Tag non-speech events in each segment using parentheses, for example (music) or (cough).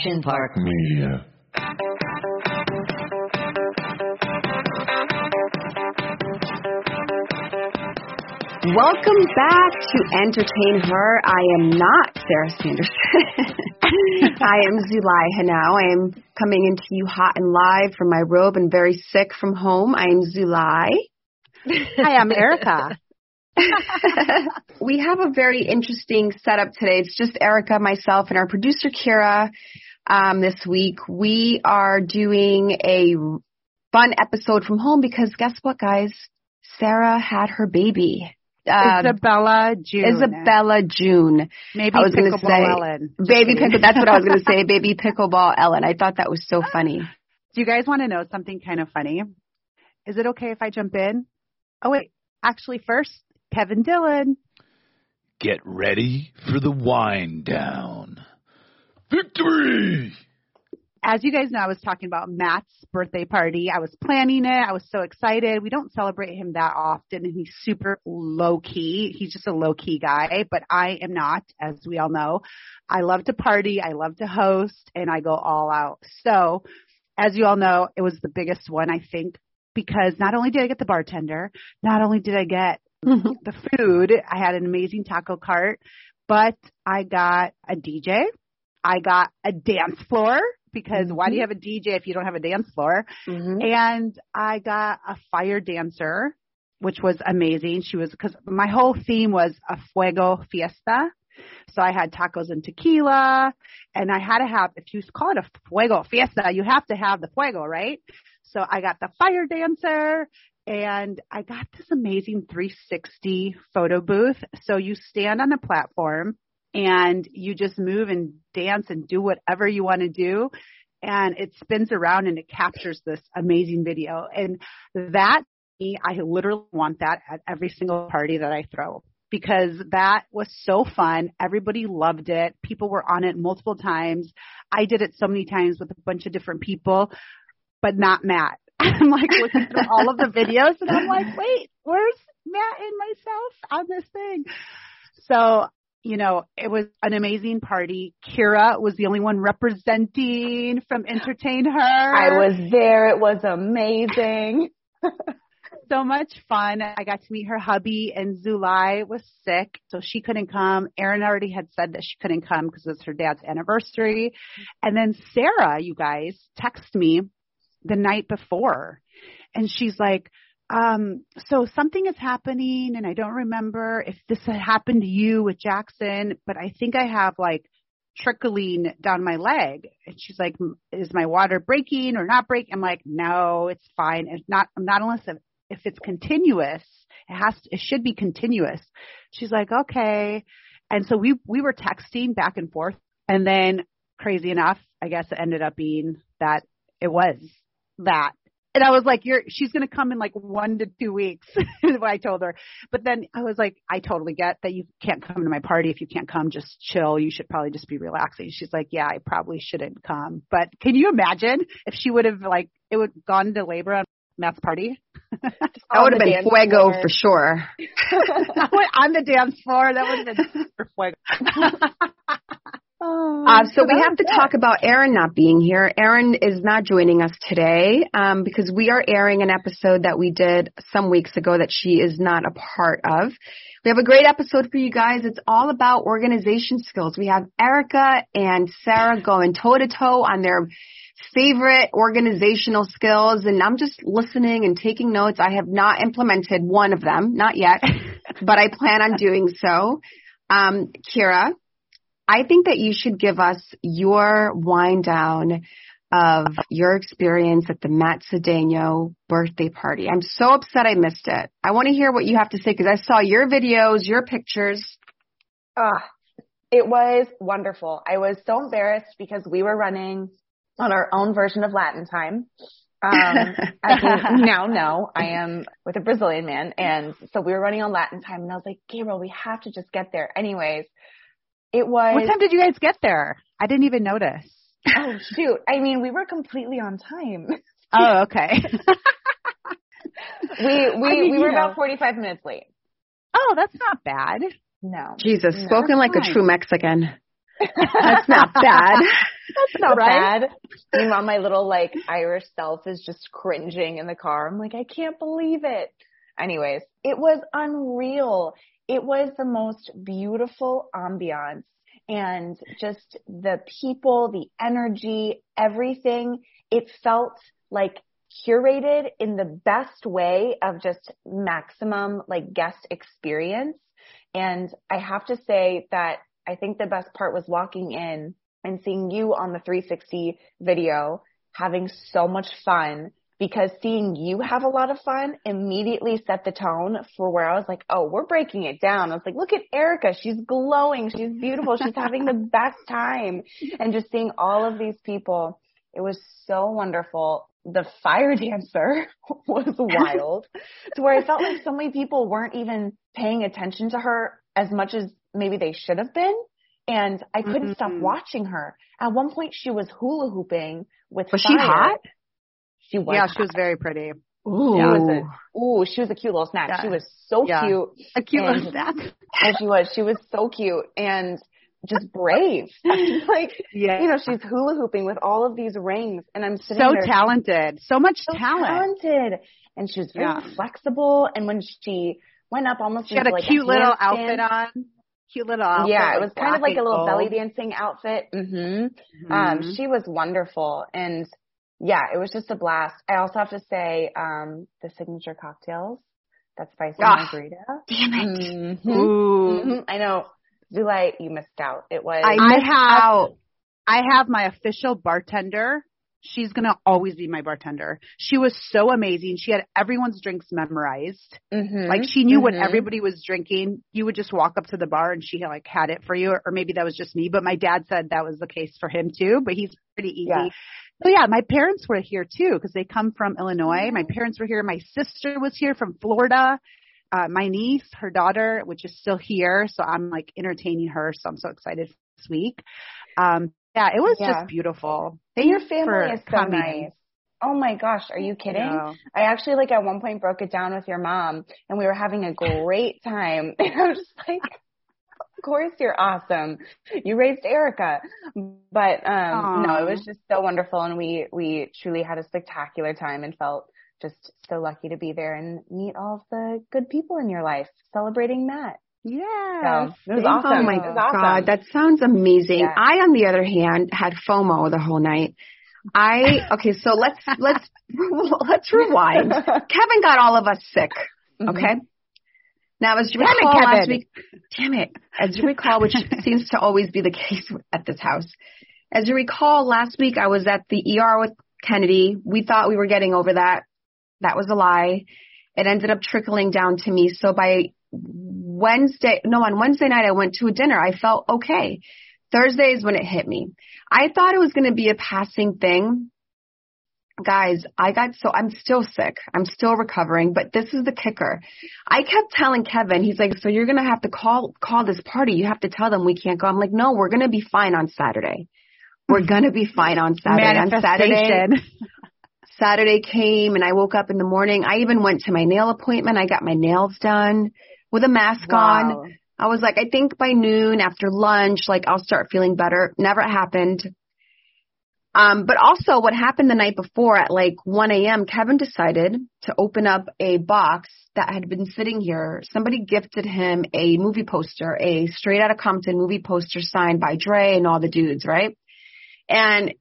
Action Park Media. Welcome back to EntertainHer. I am not Sara Sanderson. (laughs) I am Zulai Hanau. I am coming into you hot and live from my robe and very sick from home. I am Zulai. Hi, I'm Erica. (laughs) we have a very interesting setup today. It's just Erica, myself, and our producer Kira. Um, this week we are doing a fun episode from home because guess what, guys? Sara had her baby. Uh, Isabella June. Isabella June. Maybe I was going to Pickleball say Ellen. Just baby kidding. pickle. That's what I was going to say. Baby pickleball Ellen. I thought that was so funny. Do you guys want to know something kind of funny? Is it okay if I jump in? Oh wait, actually first, Kevin Dillon. Get ready for the wind down. Victory! As you guys know, I was talking about Matt's birthday party. I was planning it. I was so excited. We don't celebrate him that often and he's super low key. He's just a low key guy, but I am not, as we all know. I love to party. I love to host and I go all out. So as you all know, it was the biggest one, I think, because not only did I get the bartender, not only did I get mm-hmm. the food, I had an amazing taco cart, but I got a DJ. I got a dance floor because why do you have a DJ if you don't have a dance floor? Mm-hmm. And I got a fire dancer, which was amazing. She was, cause my whole theme was a fuego fiesta. So I had tacos and tequila and I had to have, if you call it a fuego fiesta, you have to have the fuego, right? So I got the fire dancer and I got this amazing 360 photo booth. So you stand on the platform and you just move and dance and do whatever you want to do. And it spins around and it captures this amazing video. And that, I literally want that at every single party that I throw because that was so fun. Everybody loved it. People were on it multiple times. I did it so many times with a bunch of different people, but not Matt. (laughs) I'm like looking through all of the videos and I'm like, wait, where's Matt and myself on this thing? So, you know, it was an amazing party. Kira was the only one representing from EntertainHer. I was there. It was amazing. (laughs) so much fun. I got to meet her hubby and Zulai was sick, so she couldn't come. Erin already had said that she couldn't come because it was her dad's anniversary. And then Sara, you guys, texted me the night before and she's like, um, so something is happening and I don't remember if this had happened to you with Jackson, but I think I have like trickling down my leg. And she's like, is my water breaking or not breaking? I'm like, no, it's fine. It's not, not unless if, if it's continuous, it has, to, it should be continuous. She's like, okay. And so we, we were texting back and forth and then crazy enough, I guess it ended up being that it was that. And I was like, you're, she's going to come in like one to two weeks, (laughs) is what I told her. But then I was like, I totally get that you can't come to my party. If you can't come, just chill. You should probably just be relaxing. She's like, yeah, I probably shouldn't come. But can you imagine if she would have like, it would gone to labor on Matt's party? (laughs) That would have been fuego floor. for sure. (laughs) on the dance floor. That would have been super fuego. Oh, Uh, so we have to it. talk about Erin not being here. Erin is not joining us today um, because we are airing an episode that we did some weeks ago that she is not a part of. We have a great episode for you guys. It's all about organization skills. We have Erica and Sara going toe to toe on their favorite organizational skills and I'm just listening and taking notes. I have not implemented one of them, not yet, (laughs) but I plan on doing so. Um, Kira, I think that you should give us your wind down of your experience at the Matt Cedeno birthday party. I'm so upset I missed it. I want to hear what you have to say because I saw your videos, your pictures. Ah, it was wonderful. I was so embarrassed because we were running on our own version of Latin time. Um, (laughs) as you now know, I am with a Brazilian man, and so we were running on Latin time, and I was like, Gabriel, we have to just get there. Anyways, it was. What time did you guys get there? I didn't even notice. oh shoot! I mean, we were completely on time. (laughs) Oh, okay. We we mean, we were know. about forty five minutes late. oh, that's not bad. No. Jesus, No, spoken like fine. a true Mexican. (laughs) That's not bad. (laughs) That's not Right? bad. Meanwhile, my little like Irish self is just cringing in the car. I'm like, I can't believe it. Anyways, it was unreal. It was the most beautiful ambiance and just the people, the energy, everything. It felt like curated in the best way of just maximum like guest experience. And I have to say that I think the best part was walking in and seeing you on the 360 video having so much fun because seeing you have a lot of fun immediately set the tone for where I was like, oh, we're breaking it down. I was like, look at Erica. She's glowing. She's beautiful. She's having the (laughs) best time. And just seeing all of these people, it was so wonderful. The fire (laughs) dancer was wild to where I felt like so many people weren't even paying attention to her as much as maybe they should have been. And I couldn't stop Mhm. watching her. At one point she was hula hooping with Was she hot? She was yeah, hot. she was very pretty. Ooh. She was a, ooh, she was a cute little snack. Yeah. She was so Yeah. cute. A cute And- little snack. (laughs) And she was, she was so cute and just brave. (laughs) like, Yeah. you know, she's hula hooping with all of these rings and I'm sitting there. so there talented. So much so talent. talented. And she was very Yeah. flexible. And when she went up almost She had a like cute little handstand- outfit on. Cute little outfit. yeah, it was kind of like a and little belly dancing outfit. hmm Mhm. Um, she was wonderful. And yeah, it was just a blast. I also have to say, um, the signature cocktails, that spicy Ah, margarita. Damn it. Mhm. Ooh. Mhm. I know. Zulai, you missed out. It was. I I have- out. I have my official bartender. She's gonna always be my bartender. She was so amazing. She had everyone's drinks memorized. Mhm. Like she knew what Mhm. everybody was drinking. You would just walk up to the bar and she like had it for you, or maybe that was just me. But my dad said that was the case for him too. But he's pretty easy. Yeah. So yeah, my parents were here too because they come from Illinois. My parents were here. My sister was here from Florida. Uh, my niece, her daughter, which is still here, so I'm like entertaining her. So I'm so excited for this week. Um, yeah, it was Yeah. just beautiful. And your family is so coming. nice. Oh my gosh, are you kidding? Yeah. I actually like at one point broke it down with your mom and we were having a great time. (laughs) And I was just like, course you're awesome. You raised Erica. But um no, it was just so wonderful and we we truly had a spectacular time and felt just so lucky to be there and meet all of the good people in your life celebrating Matt. Yeah. So it was awesome. Oh my was awesome. god, that sounds amazing. Yeah. I, on the other hand, had FOMO the whole night. I (laughs) okay, so let's let's (laughs) let's rewind. (laughs) Kevin got all of us sick. Okay. Now, as you Damn it, recall last week, damn it, as you recall, which (laughs) seems to always be the case at this house. As you recall, last week I was at the ER with Kennedy. We thought we were getting over that. That was a lie. It ended up trickling down to me. So by Wednesday, no, on Wednesday night I went to a dinner. I felt okay. Thursday is when it hit me. I thought it was going to be a passing thing. Guys, I got so, I'm still sick. I'm still recovering, but this is the kicker. I kept telling Kevin, he's like, so you're going to have to call, call this party. You have to tell them we can't go. I'm like, no, we're going to be fine on Saturday. We're going to be fine on Saturday. On Saturday. Saturday came and I woke up in the morning. I even went to my nail appointment. I got my nails done with a mask on. I was like, I think by noon after lunch, like I'll start feeling better. Never happened. Um, but also what happened the night before at like 1 a.m., Kevin decided to open up a box that had been sitting here. Somebody gifted him a movie poster, a straight out of Compton movie poster signed by Dre and all the dudes, right? And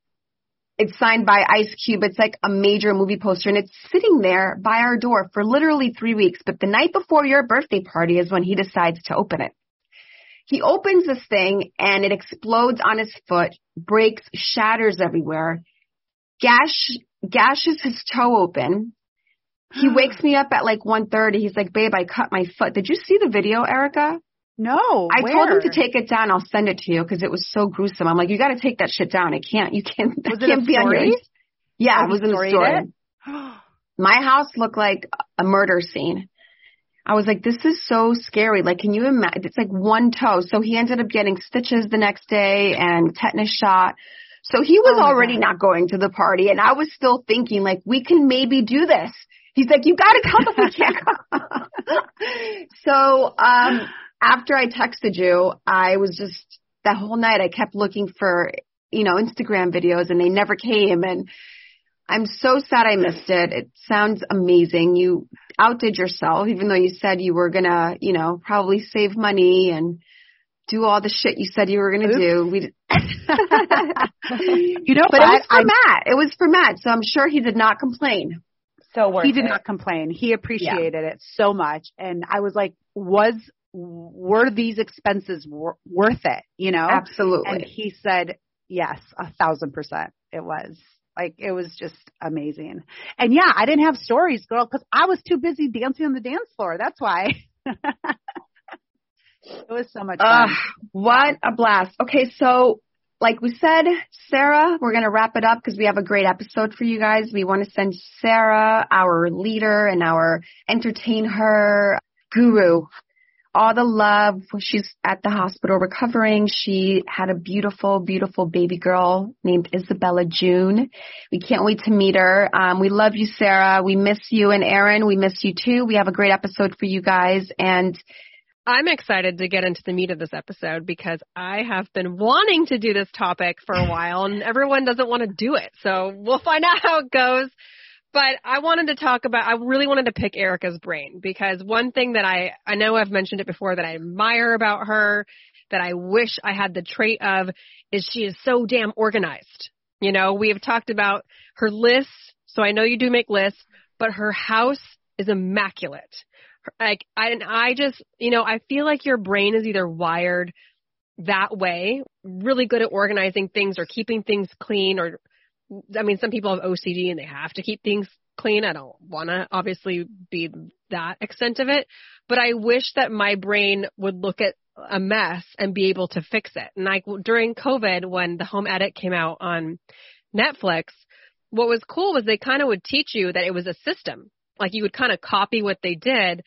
it's signed by Ice Cube. It's like a major movie poster and it's sitting there by our door for literally three weeks. But the night before your birthday party is when he decides to open it. He opens this thing and it explodes on his foot, breaks, shatters everywhere, gash, gashes his toe open. He (gasps) wakes me up at like 1.30. He's like, babe, I cut my foot. Did you see the video, Erica? No. I where? told him to take it down. I'll send it to you because it was so gruesome. I'm like, you got to take that shit down. It can't. You can't. that Was it can't be on your. Yeah, Oh, it was in the story. it? (gasps) My house looked like a murder scene. I was like, this is so scary. Like, can you imagine? It's like one toe. So he ended up getting stitches the next day and tetanus shot. So he was Oh already God. not going to the party, and I was still thinking like, we can maybe do this. He's like, you got to come if we can't come. (laughs) so um, after I texted you, I was just that whole night I kept looking for, you know, Instagram videos and they never came and I'm so sad I missed it. It sounds amazing. You outdid yourself, even though you said you were gonna, you know, probably save money and do all the shit you said you were gonna do. We, (laughs) you know, but it was for I'm, Matt. It was for Matt, so I'm sure he did not complain. So worth he did it. not complain. He appreciated yeah. it so much, and I was like, was were these expenses wor- worth it? You know, absolutely. And he said, yes, a thousand percent. It was. Like it was just amazing. And yeah, I didn't have stories, girl, because I was too busy dancing on the dance floor. That's why. (laughs) it was so much fun. Uh, what a blast. Okay, so like we said, Sara, we're going to wrap it up because we have a great episode for you guys. We want to send Sara, our leader and our entertain her guru, all the love. She's at the hospital recovering. She had a beautiful, beautiful baby girl named Isabella June. We can't wait to meet her. Um, we love you, Sara. We miss you and Erin. We miss you too. We have a great episode for you guys and I'm excited to get into the meat of this episode because I have been wanting to do this topic for a while and everyone doesn't want to do it. So we'll find out how it goes. But I wanted to talk about, I really wanted to pick Erica's brain because one thing that I, I know I've mentioned it before that I admire about her, that I wish I had the trait of, is she is so damn organized. You know, we have talked about her lists, so I know you do make lists, but her house is immaculate. Like, I, and I just, you know, I feel like your brain is either wired that way, really good at organizing things or keeping things clean or I mean, some people have OCD and they have to keep things clean. I don't want to obviously be that extent of it, but I wish that my brain would look at a mess and be able to fix it. And like during COVID, when the home edit came out on Netflix, what was cool was they kind of would teach you that it was a system. Like you would kind of copy what they did.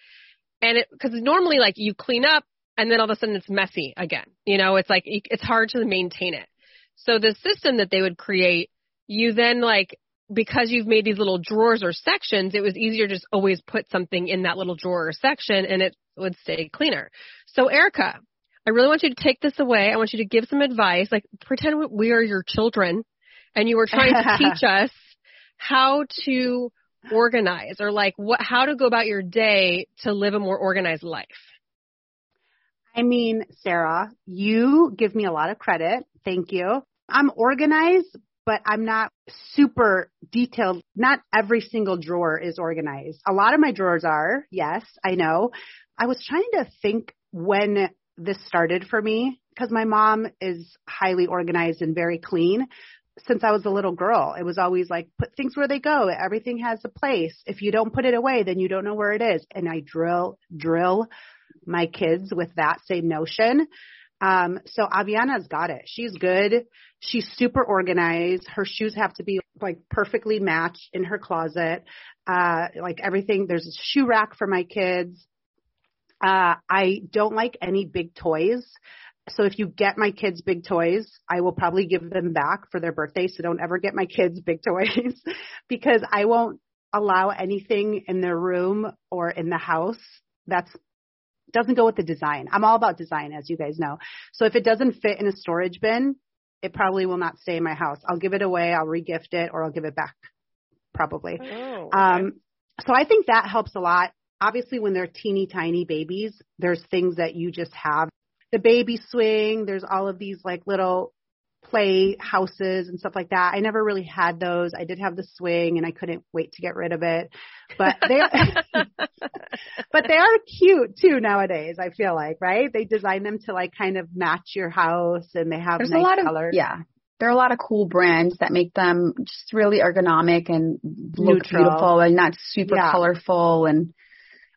And it, cause normally like you clean up and then all of a sudden it's messy again. You know, it's like, it's hard to maintain it. So the system that they would create you then like because you've made these little drawers or sections, it was easier to just always put something in that little drawer or section and it would stay cleaner. So Erica, I really want you to take this away. I want you to give some advice. Like pretend we are your children and you were trying to (laughs) teach us how to organize or like what how to go about your day to live a more organized life. I mean, Sara, you give me a lot of credit. Thank you. I'm organized, but I'm not super detailed. Not every single drawer is organized. A lot of my drawers are, yes, I know. I was trying to think when this started for me because my mom is highly organized and very clean. Since I was a little girl, it was always like, put things where they go. Everything has a place. If you don't put it away, then you don't know where it is. And I drill, drill my kids with that same notion. Um, so Aviana's got it. She's good. She's super organized. Her shoes have to be like perfectly matched in her closet. Uh, like everything, there's a shoe rack for my kids. Uh, I don't like any big toys. So if you get my kids big toys, I will probably give them back for their birthday. So don't ever get my kids big (laughs) toys because I won't allow anything in their room or in the house that's doesn't go with the design. I'm all about design, as you guys know. So if it doesn't fit in a storage bin, it probably will not stay in my house. I'll give it away, I'll regift it, or I'll give it back, probably. Oh, okay. Um, so I think that helps a lot. Obviously, when they're teeny tiny babies, there's things that you just have. The baby swing, there's all of these like little play houses and stuff like that. I never really had those. I did have the swing and I couldn't wait to get rid of it. But they (laughs) but they are cute too nowadays, I feel like, right? They design them to like kind of match your house and they have There's nice a lot colors. Of, yeah. There are a lot of cool brands that make them just really ergonomic and look Neutral. beautiful and not super Yeah. colorful and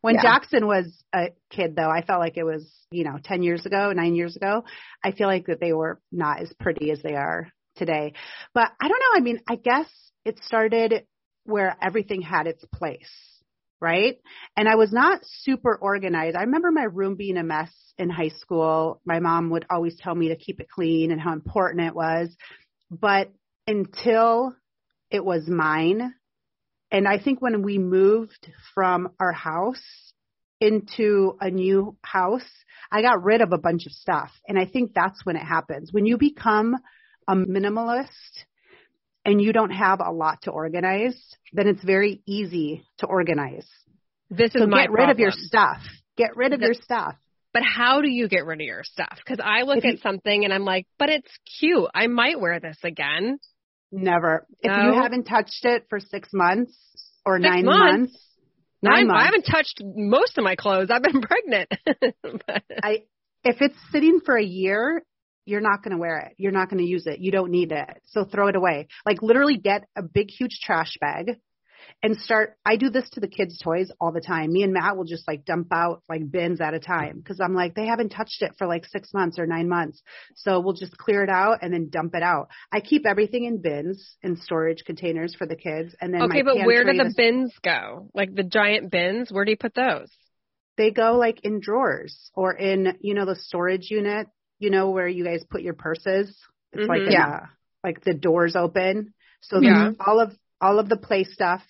When Yeah. Jackson was a kid though, I felt like it was, you know, 10 years ago, 9 years ago. I feel like that they were not as pretty as they are today. But I don't know, I mean, I guess it started where everything had its place, right? And I was not super organized. I remember my room being a mess in high school. My mom would always tell me to keep it clean and how important it was. But until it was mine, and I think when we moved from our house into a new house, I got rid of a bunch of stuff. And I think that's when it happens. When you become a minimalist and you don't have a lot to organize, then it's very easy to organize. This is so my get rid of your stuff. Get rid of your stuff. But how do you get rid of your stuff? Because I look If you- at something and I'm like, but it's cute. I might wear this again. Never. If No? you haven't touched it for six months or Six nine months? months, nine months. I haven't touched most of my clothes. I've been (laughs) pregnant. (laughs) But- I if it's sitting for a year, you're not going to wear it. You're not going to use it. You don't need it. So throw it away. Like literally get a big huge trash bag and start I do this to the kids toys all the time. Me and Matt will just like dump out like bins at a time cuz I'm like they haven't touched it for like 6 months or 9 months. So we'll just clear it out and then dump it out. I keep everything in bins and storage containers for the kids and then okay, but where do the is- bins go? Like the giant bins? Where do you put those? they go like in drawers or in you know the storage unit you know where you guys put your purses it's like Mhm. in Yeah. a, like the doors open so Yeah. all of all of the play stuff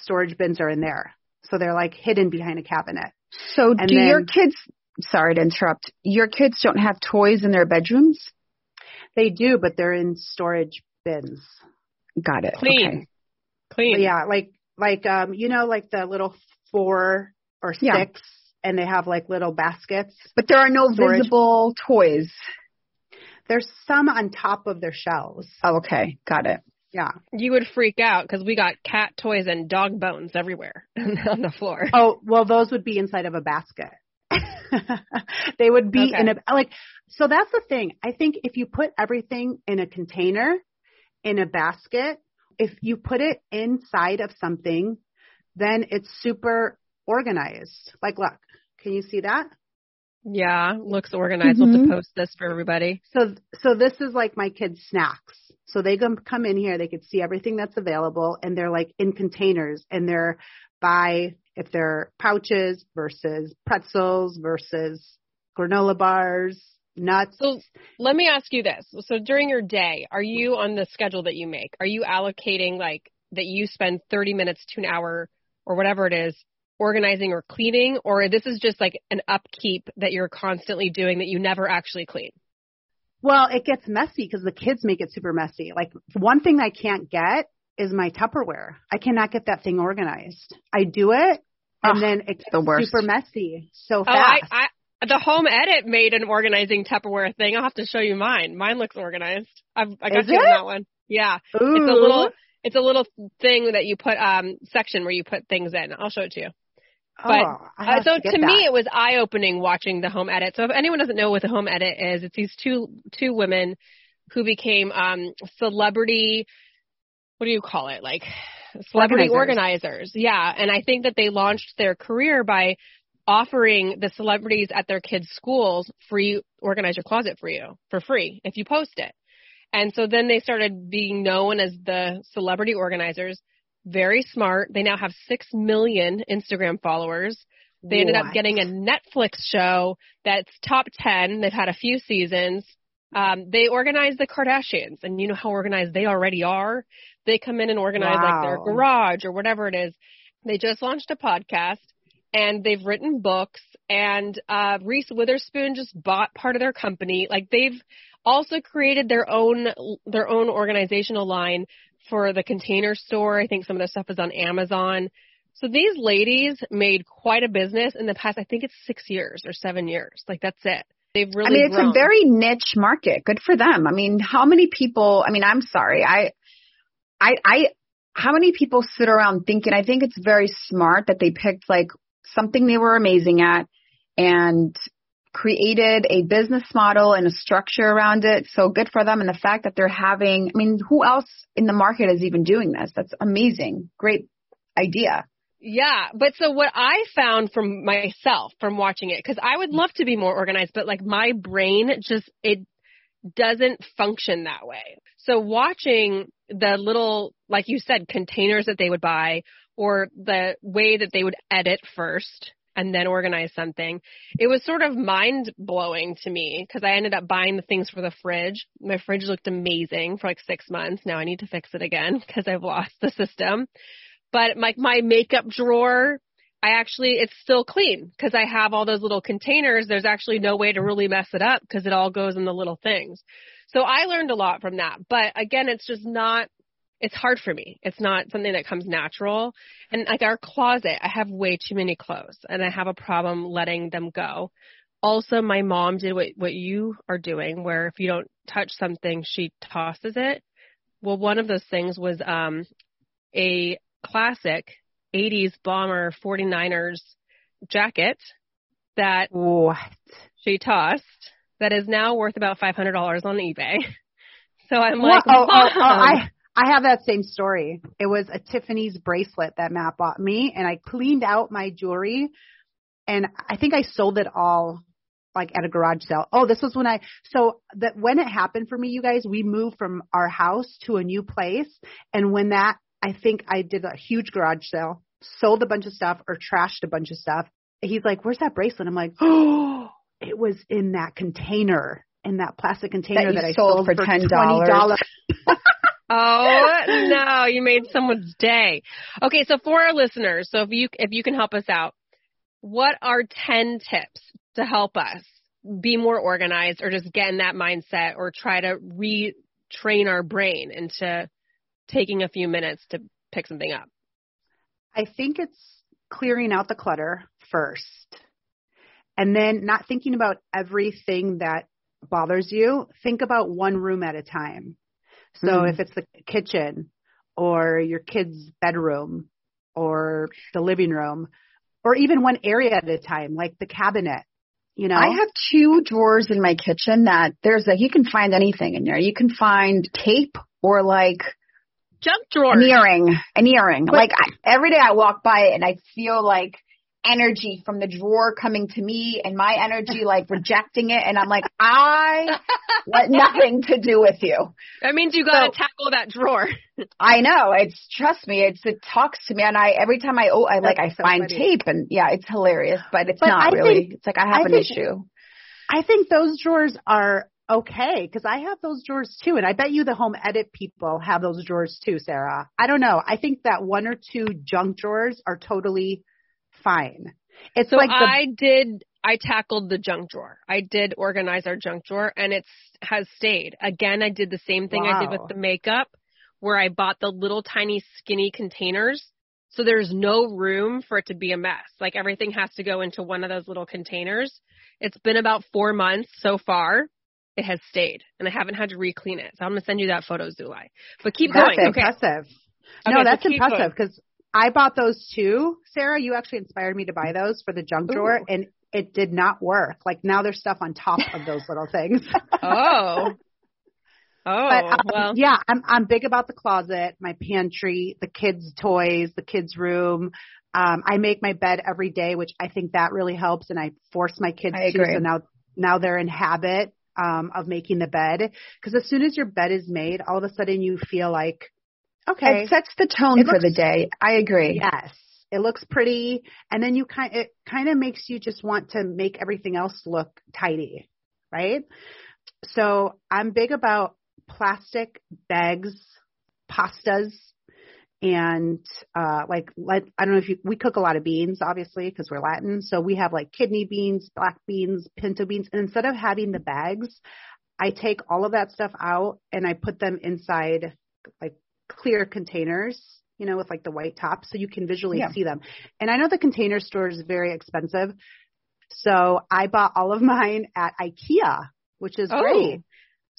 storage bins are in there so they're like hidden behind a cabinet So And do your kids, sorry to interrupt, your kids don't have toys in their bedrooms? they do but they're in storage bins Got it. Clean. Okay. Clean. yeah like like um you know like the little four or Yeah. six and they have like little baskets But there are no Storage. visible toys. there's some on top of their shelves Oh, okay. Got it. Yeah You would freak out because we got cat toys and dog bones everywhere (laughs) on the floor. Oh, well, those would be inside of a basket. (laughs) they would be Okay. in a, like, so that's the thing. I think if you put everything in a container, in a basket, if you put it inside of something, then it's super organized. Like, look, can you see that? Yeah, looks organized. We'll have to mm-hmm. post this for everybody. So, so this is like my kids' snacks. So they can come in here, they could see everything that's available, and they're like in containers, and they're by if they're pouches versus pretzels versus granola bars, nuts. So let me ask you this. So during your day, are you on the schedule that you make? Are you allocating like that you spend 30 minutes to an hour or whatever it is organizing or cleaning or this is just like an upkeep that you're constantly doing that you never actually clean? Well, it gets messy because the kids make it super messy. Like one thing I can't get is my Tupperware. I cannot get that thing organized. I do it and Ugh, then it gets the worst. super messy so Oh, I, fast. I the home edit made an organizing Tupperware thing. I'll have to show you mine. Mine looks organized. I've, I got Is you on that one. Yeah. Ooh. It's a little it's a little thing that you put um section where you put things in. I'll show it to you. Oh, but, I Uh, so to, to me, it was eye opening watching the home edit. So if anyone doesn't know what the home edit is, it's these two two women who became um celebrity. What do you call it? Like celebrity Organizers. organizers. Yeah, and I think that they launched their career by offering the celebrities at their kids' schools free organize your closet for you for free if you post it. And so then they started being known as the celebrity organizers. Very smart. They now have 6 million Instagram followers. They ended up getting a Netflix show that's top 10. They've had a few seasons. Um, they organize the Kardashians, and you know how organized they already are. They come in and organize like their garage or whatever it is. They just launched a podcast, and they've written books. And uh, Reese Witherspoon just bought part of their company. Like they've also created their own their own organizational line for the container store. I think some of their stuff is on Amazon. So these ladies made quite a business in the past. I think it's six years or seven years. Like that's it. They've really. I mean, it's grown. a very niche market. Good for them. I mean, how many people, I mean, I'm sorry. I, I, I, how many people sit around thinking, I think it's very smart that they picked like something they were amazing at and created a business model and a structure around it. So good for them. And the fact that they're having, I mean, who else in the market is even doing this? That's amazing. Great idea. Yeah, but so what I found from myself from watching it, because I would love to be more organized, but like my brain just it doesn't function that way. So watching the little, like you said, containers that they would buy, or the way that they would edit first and then organize something, it was sort of mind blowing to me because I ended up buying the things for the fridge. My fridge looked amazing for like six months. Now I need to fix it again (laughs) because I've lost the system but like my makeup drawer I actually, it's still clean because I have all those little containers. There's actually no way to really mess it up because it all goes in the little things. So I learned a lot from that. But again, it's just not, it's hard for me. It's not something that comes natural. And like our closet, I have way too many clothes and I have a problem letting them go. Also, my mom did what, what you are doing where if you don't touch something, she tosses it. Well, one of those things was, um, a classic 80s bomber 49ers jacket that What? she tossed that is now worth about $500 on eBay. (laughs) So I'm like, oh, oh, oh, I I have that same story. It was a Tiffany's bracelet that Matt bought me, and I cleaned out my jewelry, and I think I sold it all like at a garage sale. Oh, this was when I so that when it happened for me, you guys, we moved from our house to a new place, and when that I think I did a huge garage sale, sold a bunch of stuff or trashed a bunch of stuff. He's like, "Where's that bracelet?" I'm like, "Oh, (gasps) it was in that container." In that plastic container you that, I sold sold for $10. (laughs) (laughs) Oh (laughs) no, you made someone's day. Okay, so for our listeners, so if you if you can help us out, what are 10 tips to help us be more organized or just get in that mindset or try to retrain our brain into taking a few minutes to pick something up? I think it's clearing out the clutter first. And then not thinking about everything that bothers you. Think about one room at a time. So Mm. if it's the kitchen or your kid's bedroom or the living room or even one area at a time, like the cabinet, you know? I have two drawers in my kitchen that there's a, you can find anything in there. You can find tape or like Junk drawer. an earring, an earring. like I, every day I walk by it and I feel like energy from the drawer coming to me and my energy like rejecting it. And I'm like, I want nothing to do with you. That means you got to So- tackle that drawer. (laughs) I know. It's trust me. It's it talks to me, and I every time I oh I like I so find funny. tape, and yeah, it's hilarious, but it's But not I really. think- it's like I have I an think- issue. I think those drawers are okay because I have those drawers too, and I bet you the home edit people have those drawers too, Sara. I don't know. I think that one or two junk drawers are totally fine. It's So like the I did. I tackled the junk drawer. I did organize our junk drawer, and it's has stayed. Again, I did the same thing I did with the makeup, where I bought the little tiny skinny containers. So there's no room for it to be a mess. Like everything has to go into one of those little containers. It's been about four months so far. It has stayed, and I haven't had to re-clean it. So I'm gonna send you that photo, Zulai. But keep that's going. Okay. impressive. Okay, no, so that's going. impressive because I bought those too, Sara. You actually inspired me to buy those for the junk drawer, and it did not work. Like now there's stuff on top of (laughs) those little things. Oh. (laughs) Oh, But um, well. yeah, I'm I'm big about the closet, my pantry, the kids' toys, the kids' room. Um, I make my bed every day, which I think that really helps, and I force my kids I to. agree. So now now they're in habit um, of making the bed because as soon as your bed is made, all of a sudden you feel like, okay, It sets the tone It for the day. I agree. yes, it looks pretty, and then you kind it kind of makes you just want to make everything else look tidy, right? So I'm big about plastic bags, pastas, and uh like like I don't know if you we cook a lot of beans obviously because we're Latin, so we have like kidney beans, black beans, pinto beans, and instead of having the bags, I take all of that stuff out and I put them inside like clear containers, you know, with like the white top so you can visually Yeah. see them. And I know the container store is very expensive. So I bought all of (laughs) mine at IKEA, which is Oh. great.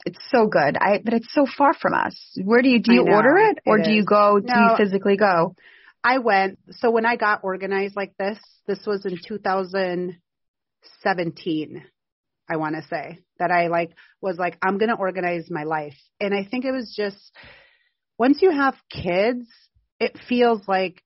It's so good. I but it's so far from us. Where do you do you know, order it or it do you go? Do you physically go? I went, so when I got organized like this, this was in 2017, I want to say, that I like was like, I'm going to organize my life. And I think it was just, once you have kids, it feels like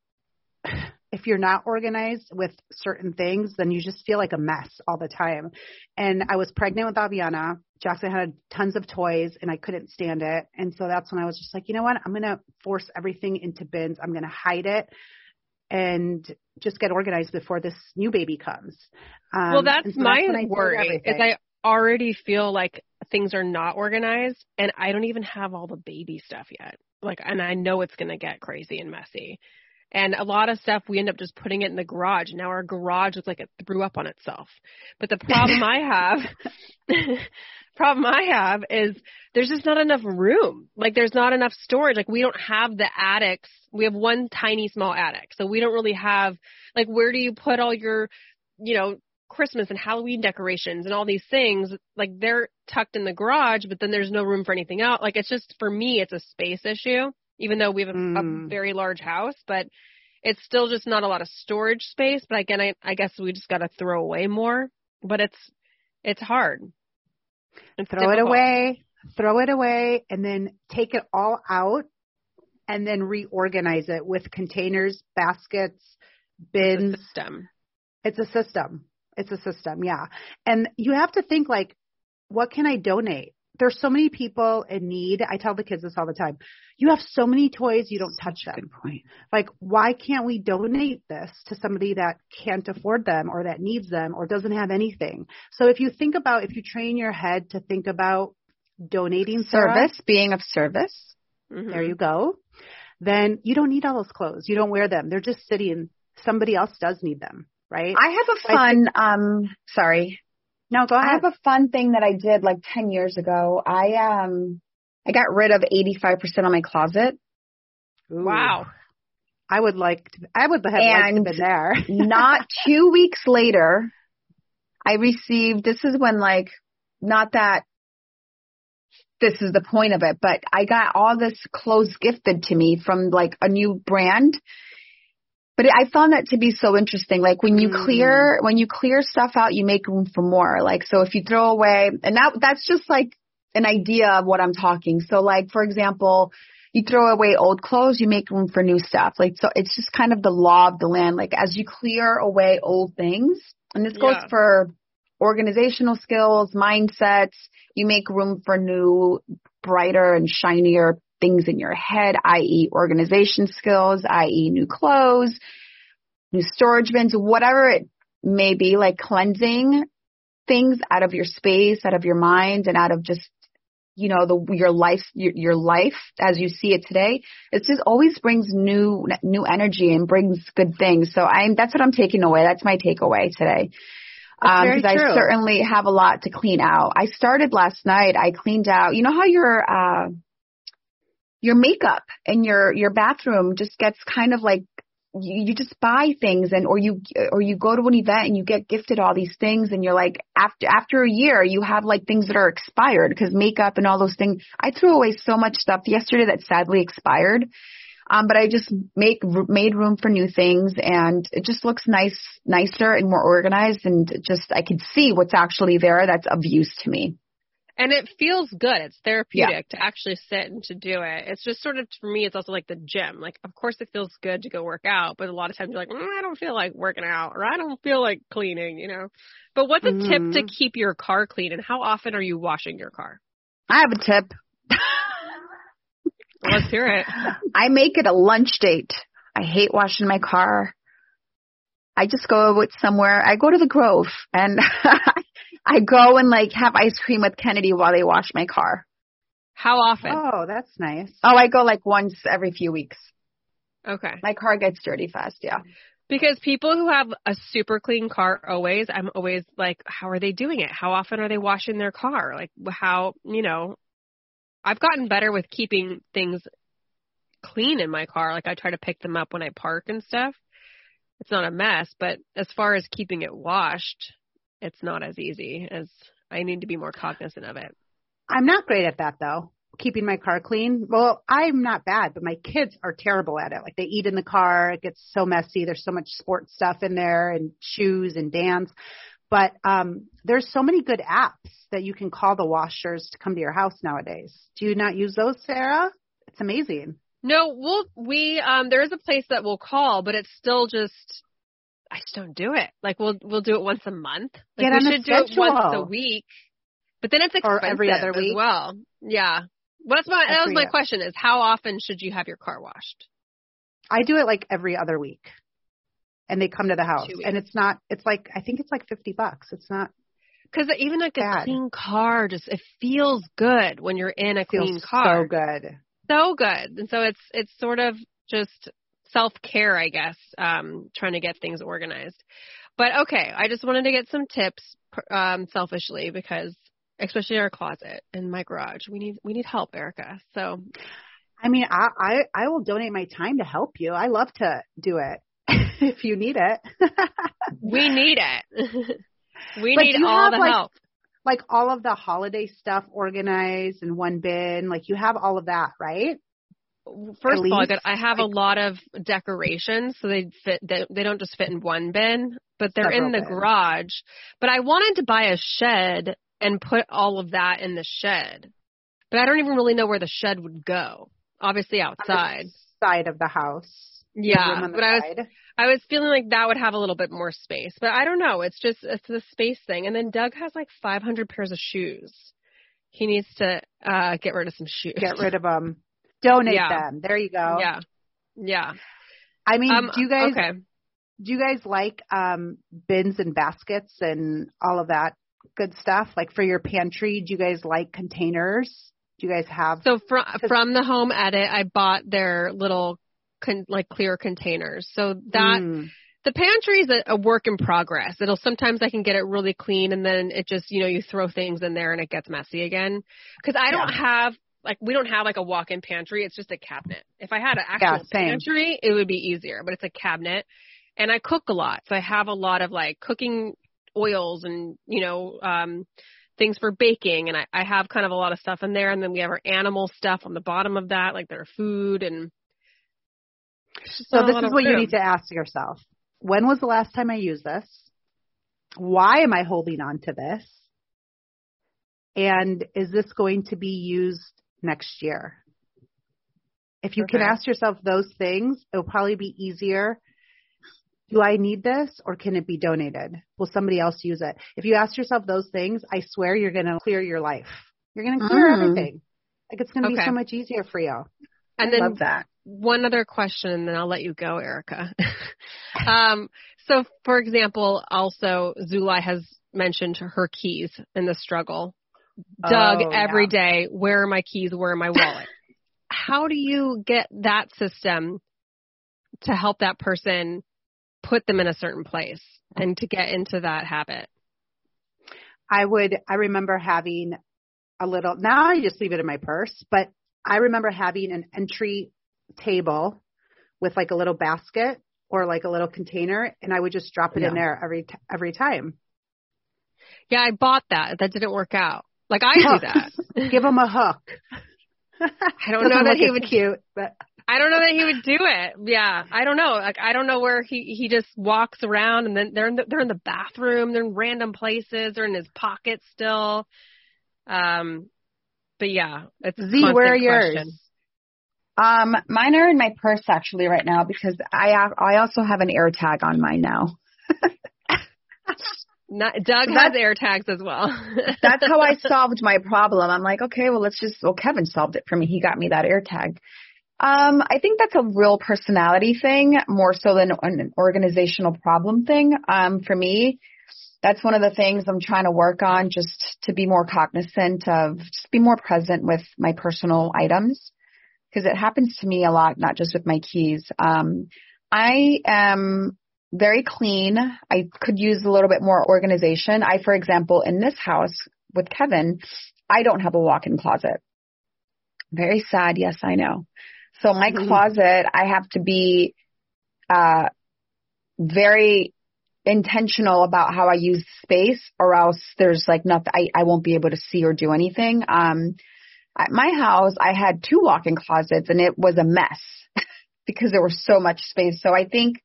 (sighs) if you're not organized with certain things, then you just feel like a mess all the time. And I was pregnant with Aviana. Jackson had tons of toys and I couldn't stand it. And so that's when I was just like, you know what? I'm going to force everything into bins. I'm going to hide it and just get organized before this new baby comes. Um, well, that's so my did worry. Is. I already feel like things are not organized, and I don't even have all the baby stuff yet. Like, and I know it's going to get crazy and messy. And a lot of stuff we end up just putting it in the garage. Now our garage looks like it threw up on itself. But the problem I have, (laughs) problem I have is there's just not enough room. Like there's not enough storage. Like we don't have the attics. We have one tiny small attic. So we don't really have like where do you put all your, you know, Christmas and Halloween decorations and all these things, like they're tucked in the garage, but then there's no room for anything else. Like it's just for me, it's a space issue, even though we have a, Mm. a very large house, but it's still just not a lot of storage space. But again, I, I guess we just got to throw away more, but it's, it's hard. It's throw it away, throw it away, and then take it all out and then reorganize it with containers, baskets, It's bins. a system. It's a system. It's a system, yeah. And you have to think like, what can I donate? There's so many people in need. I tell the kids this all the time. You have so many toys, you don't touch them. Good point. Like, why can't we donate this to somebody that can't afford them or that needs them or doesn't have anything? So if you think about, if you train your head to think about donating Sara, Service, being of service. Mhm. there you go, then you don't need all those clothes. You don't wear them. They're just sitting. Somebody else does need them, right? I have a fun, um, sorry. no, go ahead. I have a fun thing that I did like 10 years ago. I, um, I got rid of 85% of my closet. Ooh. Wow. I would like to, I would have liked to And- be there. (laughs) (laughs) Not two weeks later, I received, this is when like, not that this is the point of it, but I got all this clothes gifted to me from like a new brand. But I found that to be so interesting. Like when you Mm. clear, when you clear stuff out, you make room for more. Like, so if you throw away, and that, that's just like an idea of what I'm talking. So like, for example, you throw away old clothes, you make room for new stuff. Like, so it's just kind of the law of the land. Like as you clear away old things, and this goes Yeah. for organizational skills, mindsets, you make room for new, brighter and shinier things in your head, i.e. organization skills, i.e. new clothes, new storage bins, whatever it may be, like cleansing things out of your space, out of your mind, and out of just you know the your life your, your life as you see it today. It just always brings new new energy and brings good things. So i'm that's what i'm taking away. That's my takeaway today. That's um because i certainly have a lot to clean out. I started last night. I cleaned out. You know how your uh your makeup and your your bathroom just gets kind of like you, you just buy things and or you or you go to an event and you get gifted all these things and you're like after after a year you have like things that are expired because makeup and all those things I threw away so much stuff yesterday that sadly expired. Um but I just make made room for new things and it just looks nice nicer and more organized and just I can see what's actually there that's of use to me And it feels good. It's therapeutic to actually sit and to do it. It's just sort of for me. It's also like the gym. Like, of course, it feels good to go work out, but a lot of times you're like, mm, I don't feel like working out, or I don't feel like cleaning. You know. But what's a tip to Mhm. keep your car clean, and how often are you washing your car? I have a tip (laughs) let's hear it. I make it a lunch date. I hate washing my car. I just go with somewhere. I go to the Grove and (laughs) I go and like have ice cream with Kennedy while they wash my car. How often? Oh, that's nice. Oh, I go like once every few weeks. Okay. My car gets dirty fast, yeah. Because people who have a super clean car always, I'm always like, how are they doing it? How often are they washing their car? Like, how, you know, I've gotten better with keeping things clean in my car. Like, I try to pick them up when I park and stuff. It's not a mess, but as far as keeping it washed, it's not as easy as I need to be more cognizant of it. I'm not great at that though. Keeping my car clean. Well, I'm not bad, but my kids are terrible at it. Like they eat in the car. It gets so messy. There's so much sports stuff in there and shoes and dance. But um there's so many good apps that you can call the washers to come to your house nowadays. Do you not use those, Sara? It's amazing. No, we'll we um there is a place that we'll call, but it's still just I just don't do it. Like we'll we'll do it once a month. Like Get we should do it once a week. But then it's expensive Or every other as week? well. Yeah. Well, that's my that was my other- question is how often should you have your car washed? I do it like every other week. And they come to the house. And it's not it's like I think it's like 50 bucks. It's not Because even like a clean car, just it feels good when you're in a clean car. so good. so good. And so it's it's sort of just self care, I guess, um, trying to get things organized. But okay, I just wanted to get some tips, um, selfishly because especially our closet and my garage, we need we need help, Erica. So, I mean, I I, I will donate my time to help you. I love to do it (laughs) if you need it. (laughs) we need it. (laughs) we But need you all have, the like, help. like all of the holiday stuff organized in one bin. Like you have all of that, right? First of all, I, got, I have a lot of decorations, so they fit. They, they don't just fit in one bin, but they're in the bins. garage. But I wanted to buy a shed and put all of that in the shed, but I don't even really know where the shed would go. Obviously On the outside. side of the house. Yeah, the but I was side. I was feeling like that would have a little bit more space, but I don't know. It's just it's the space thing. And then Doug has like 500 pairs of shoes. He needs to uh get rid of some shoes. get rid of them. Donate Yeah. them. There you go. Yeah, yeah. I mean, Um, do you guys Okay. do you guys like um bins and baskets and all of that good stuff? Like for your pantry, do you guys like containers? Do you guys have So from from the home edit, I bought their little con- like clear containers. So that Mm. the pantry is a, a work in progress. It'll sometimes I can get it really clean, and then it just you know you throw things in there and it gets messy again. Because I don't have like we don't have like a walk-in pantry. It's just a cabinet. If I had an actual Yeah, pantry, it would be easier. But it's a cabinet, and I cook a lot, so I have a lot of like cooking oils and you know um things for baking and I, I have kind of a lot of stuff in there and then we have our animal stuff on the bottom of that like their food and So this is what you need to ask yourself. When was the last time I used this? Why am I holding on to this? And is this going to be used next year? If you can ask yourself those things, it'll probably be easier. Do I need this or can it be donated? Will somebody else use it? If you ask yourself those things, I swear you're going to clear your life. You're going to clear Mm. everything. Like it's going to be so much easier for you. and I then love that. one other question and then I'll let you go, Erica. (laughs) um, so for example, also Zulai has mentioned her keys in the struggle. Doug Oh, every yeah. day, where are my keys? Where are my wallet? (laughs) How do you get that system to help that person put them in a certain place and to get into that habit? I would, I remember having a little, now I just leave it in my purse, but I remember having an entry table with like a little basket or like a little container and I would just drop it in there every, t- every time. Yeah, I bought that. That didn't work out. Like I do that. (laughs) Give him a hook. (laughs) I don't know that he would cute, (laughs) but I don't know that he would do it. Yeah, I don't know. Like I don't know where he he just walks around and then they're in the, they're in the bathroom, they're in random places, they're in his pocket still. Um, but yeah, it's a Z, where are constant yours? question. Um, mine are in my purse actually right now because I I also have an air tag on mine now. Not, Doug So has air tags as well. (laughs) That's how I solved my problem. I'm like, okay, well, let's just, well, Kevin solved it for me. He got me that air tag. Um, I think that's a real personality thing more so than an organizational problem thing. Um, for me, that's one of the things I'm trying to work on just to be more cognizant of, just be more present with my personal items because it happens to me a lot, not just with my keys. Um, I am very clean. I could use a little bit more organization. I, for example, in this house with Kevin, I don't have a walk-in closet. Very sad. Yes, I know. So my closet, I have to be, uh, very intentional about how I use space or else there's like nothing, I, I won't be able to see or do anything. Um, at my house, I had two walk-in closets and it was a mess (laughs) because there was so much space. So I think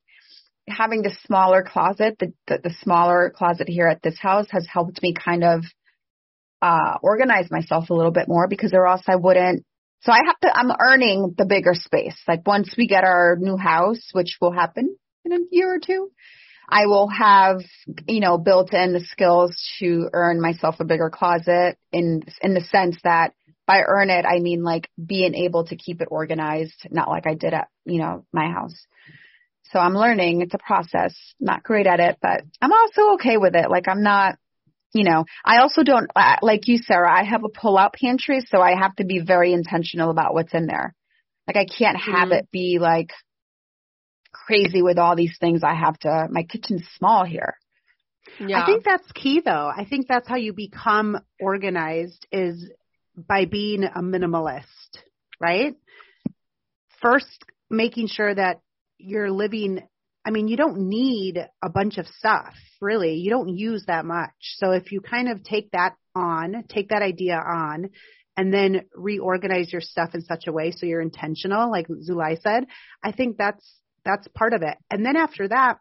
having the smaller closet, the, the, the smaller closet here at this house has helped me kind of, uh, organize myself a little bit more because or else I wouldn't. So I have to, I'm earning the bigger space. Like once we get our new house, which will happen in a year or two, I will have, you know, built in the skills to earn myself a bigger closet in, in the sense that by earn it, I mean like being able to keep it organized, not like I did at, you know, my house. So I'm learning. It's a process. Not great at it, but I'm also okay with it. Like I'm not, you know, I also don't, like you, Sara, I have a pull out pantry, so I have to be very intentional about what's in there. Like I can't have Mhm. it be like crazy with all these things I have to. My kitchen's small here. Yeah. I think that's key though. I think that's how you become organized is by being a minimalist, right? First, making sure that you're living, I mean, you don't need a bunch of stuff, really. You don't use that much. So if you kind of take that on, take that idea on, and then reorganize your stuff in such a way so you're intentional, like Zulai said, I think that's that's part of it. And then after that,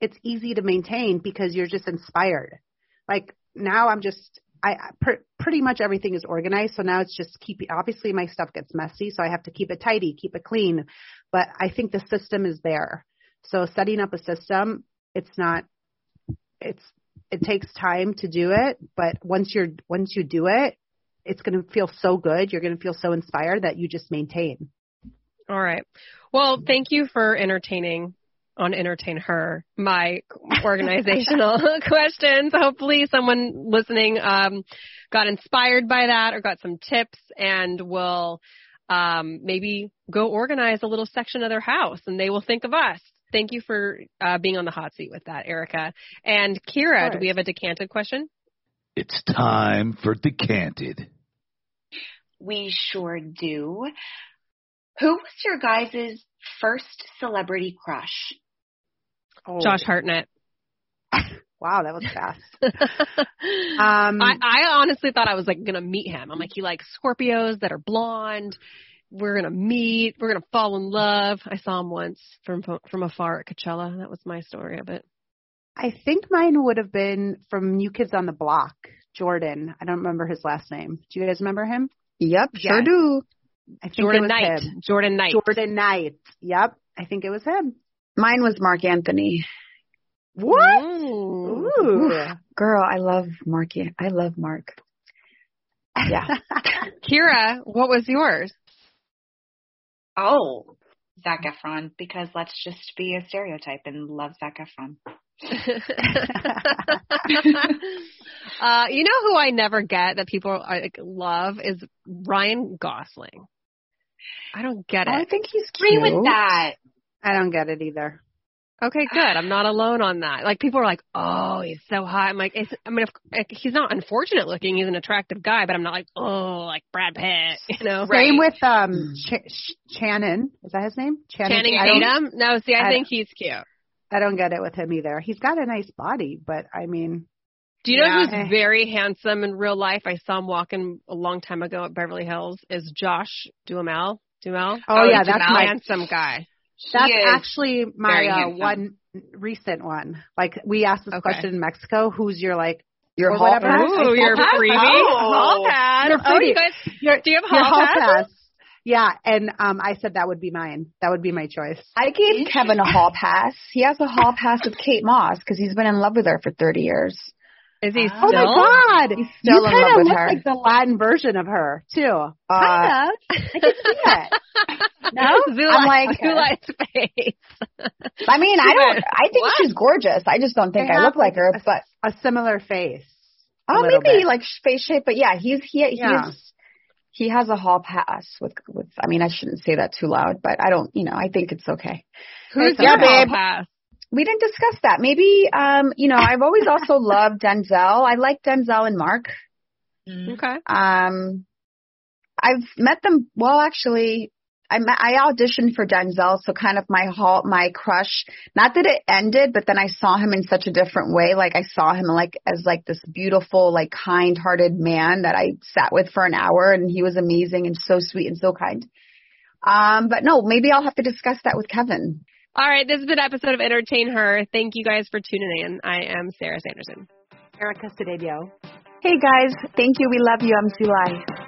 it's easy to maintain because you're just inspired. Like now I'm just I pr- pretty much everything is organized. So now it's just keep obviously my stuff gets messy, so I have to keep it tidy, keep it clean. But I think the system is there. So setting up a system, it's not it's it takes time to do it, but once you're once you do it, it's going to feel so good. You're going to feel so inspired that you just maintain. All right. Well, thank you for entertaining on EntertainHer my organizational (laughs) questions. Hopefully someone listening um, got inspired by that or got some tips and will um, maybe go organize a little section of their house and they will think of us. Thank you for uh, being on the hot seat with that, Erica. And Kira, do we have a decanted question? It's time for decanted. We sure do. Who was your guys' first celebrity crush? Oh. Josh Hartnett. Wow, that was fast. (laughs) um, I, I honestly thought I was like gonna meet him. I'm like, he likes Scorpios that are blonde. We're gonna meet. We're gonna fall in love. I saw him once from from afar at Coachella. That was my story of it. I think mine would have been from New Kids on the Block, Jordan. I don't remember his last name. Do you guys remember him? Yep, sure yes. do. I think Jordan it was Knight. him. Jordan Knight. Jordan Knight. Yep, I think it was him. Mine was Marc Anthony. What? Ooh. Ooh. Girl, I love Marc. I love Marc. Yeah. (laughs) Kira, what was yours? Oh, Zac Efron, because let's just be a stereotype and love Zac Efron. (laughs) uh, you know who I never get that people like, love is Ryan Gosling. I don't get it. I think he's cute. Agree with that. I don't get it either. Okay, good. I'm not alone on that. Like people are like, "Oh, he's so hot." I'm like, I mean, if, he's not unfortunate looking. He's an attractive guy, but I'm not like, "Oh, like Brad Pitt," (laughs) you know. Same with um Ch- Ch- Channing. Is that his name? Channing, Channing Tatum. No, see, I, I think he's cute. I don't get it with him either. He's got a nice body, but I mean. Do you know yeah. who's very handsome in real life? I saw him walking a long time ago at Beverly Hills. Is Josh Duhamel? Duhamel? Oh, oh yeah, that's my handsome guy. That's actually my uh, one recent one. Like we asked this okay. question in Mexico. Who's your like your hall pass? Ooh, your freebie oh. hall pass. Your oh, you guys, your, do you have hall, hall pass? Yeah, and um I said that would be mine. That would be my choice. I gave Kevin a hall pass. He has a hall pass with Kate Moss because he's been in love with her for 30 years. Is he still? Oh my god! He's still you in love with look her. like the Latin version of her too. Uh, kind of. I can see it. (laughs) No, I'm like Zulai's face. I mean, I don't. I think What? she's gorgeous. I just don't think They I look like her. a, But a similar face. oh, maybe bit. like face shape. But yeah, he's he Yeah. he's he has a hall pass with with. I mean, I shouldn't say that too loud, but I don't. You know, I think it's okay. Who's Yeah, your hall pass? We didn't discuss that. Maybe um, you know, I've always also (laughs) loved Denzel. I like Denzel and Marc. Okay. Um, I've met them. Well, actually, I met, I auditioned for Denzel, so kind of my hall, my crush. Not that it ended, but then I saw him in such a different way. Like I saw him like as like this beautiful, like kind-hearted man that I sat with for an hour, and he was amazing and so sweet and so kind. Um, but no, maybe I'll have to discuss that with Kevin. All right, this is an episode of EntertainHer. Thank you guys for tuning in. I am Sara Sanderson. Erica Cedillo. Hey guys, thank you. We love you. I'm Zulai.